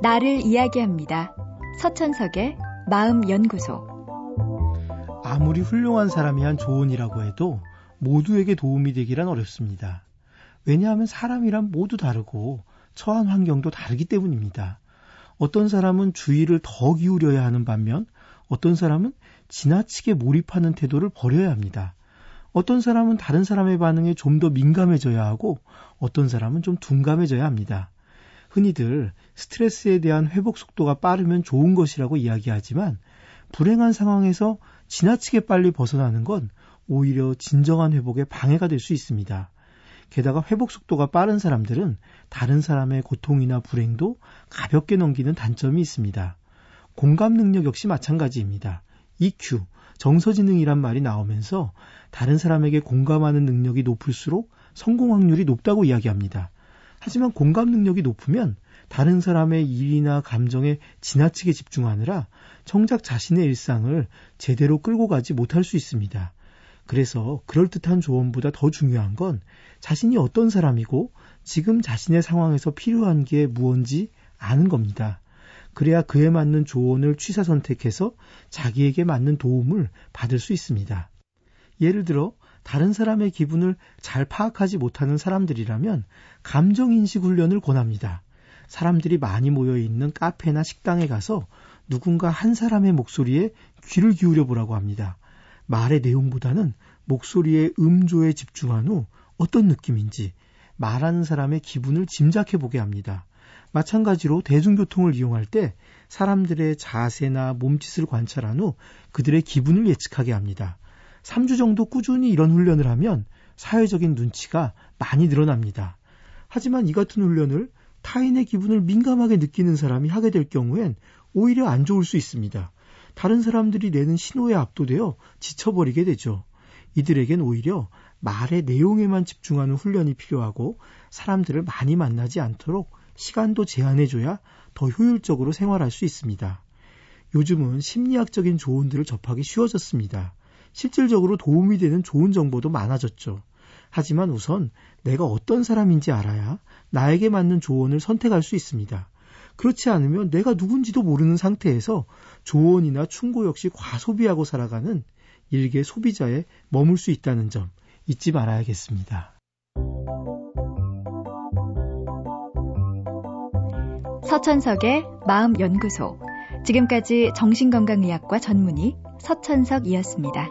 나를 이야기합니다. 서천석의 마음연구소. 아무리 훌륭한 사람이 한 조언이라고 해도 모두에게 도움이 되기란 어렵습니다. 왜냐하면 사람이란 모두 다르고 처한 환경도 다르기 때문입니다. 어떤 사람은 주의를 더 기울여야 하는 반면 어떤 사람은 지나치게 몰입하는 태도를 버려야 합니다. 어떤 사람은 다른 사람의 반응에 좀 더 민감해져야 하고 어떤 사람은 좀 둔감해져야 합니다. 흔히들 스트레스에 대한 회복 속도가 빠르면 좋은 것이라고 이야기하지만 불행한 상황에서 지나치게 빨리 벗어나는 건 오히려 진정한 회복에 방해가 될 수 있습니다. 게다가 회복 속도가 빠른 사람들은 다른 사람의 고통이나 불행도 가볍게 넘기는 단점이 있습니다. 공감 능력 역시 마찬가지입니다. EQ, 정서지능이란 말이 나오면서 다른 사람에게 공감하는 능력이 높을수록 성공 확률이 높다고 이야기합니다. 하지만 공감 능력이 높으면 다른 사람의 일이나 감정에 지나치게 집중하느라 정작 자신의 일상을 제대로 끌고 가지 못할 수 있습니다. 그래서 그럴듯한 조언보다 더 중요한 건 자신이 어떤 사람이고 지금 자신의 상황에서 필요한 게 무언지 아는 겁니다. 그래야 그에 맞는 조언을 취사 선택해서 자기에게 맞는 도움을 받을 수 있습니다. 예를 들어 다른 사람의 기분을 잘 파악하지 못하는 사람들이라면 감정인식 훈련을 권합니다. 사람들이 많이 모여 있는 카페나 식당에 가서 누군가 한 사람의 목소리에 귀를 기울여 보라고 합니다. 말의 내용보다는 목소리의 음조에 집중한 후 어떤 느낌인지 말하는 사람의 기분을 짐작해 보게 합니다. 마찬가지로 대중교통을 이용할 때 사람들의 자세나 몸짓을 관찰한 후 그들의 기분을 예측하게 합니다. 3주 정도 꾸준히 이런 훈련을 하면 사회적인 눈치가 많이 늘어납니다. 하지만 이 같은 훈련을 타인의 기분을 민감하게 느끼는 사람이 하게 될 경우엔 오히려 안 좋을 수 있습니다. 다른 사람들이 내는 신호에 압도되어 지쳐버리게 되죠. 이들에겐 오히려 말의 내용에만 집중하는 훈련이 필요하고 사람들을 많이 만나지 않도록 시간도 제한해줘야 더 효율적으로 생활할 수 있습니다. 요즘은 심리학적인 조언들을 접하기 쉬워졌습니다. 실질적으로 도움이 되는 좋은 정보도 많아졌죠. 하지만 우선 내가 어떤 사람인지 알아야 나에게 맞는 조언을 선택할 수 있습니다. 그렇지 않으면 내가 누군지도 모르는 상태에서 조언이나 충고 역시 과소비하고 살아가는 일개 소비자에 머물 수 있다는 점 잊지 말아야겠습니다. 서천석의 마음연구소. 지금까지 정신건강의학과 전문의 서천석이었습니다.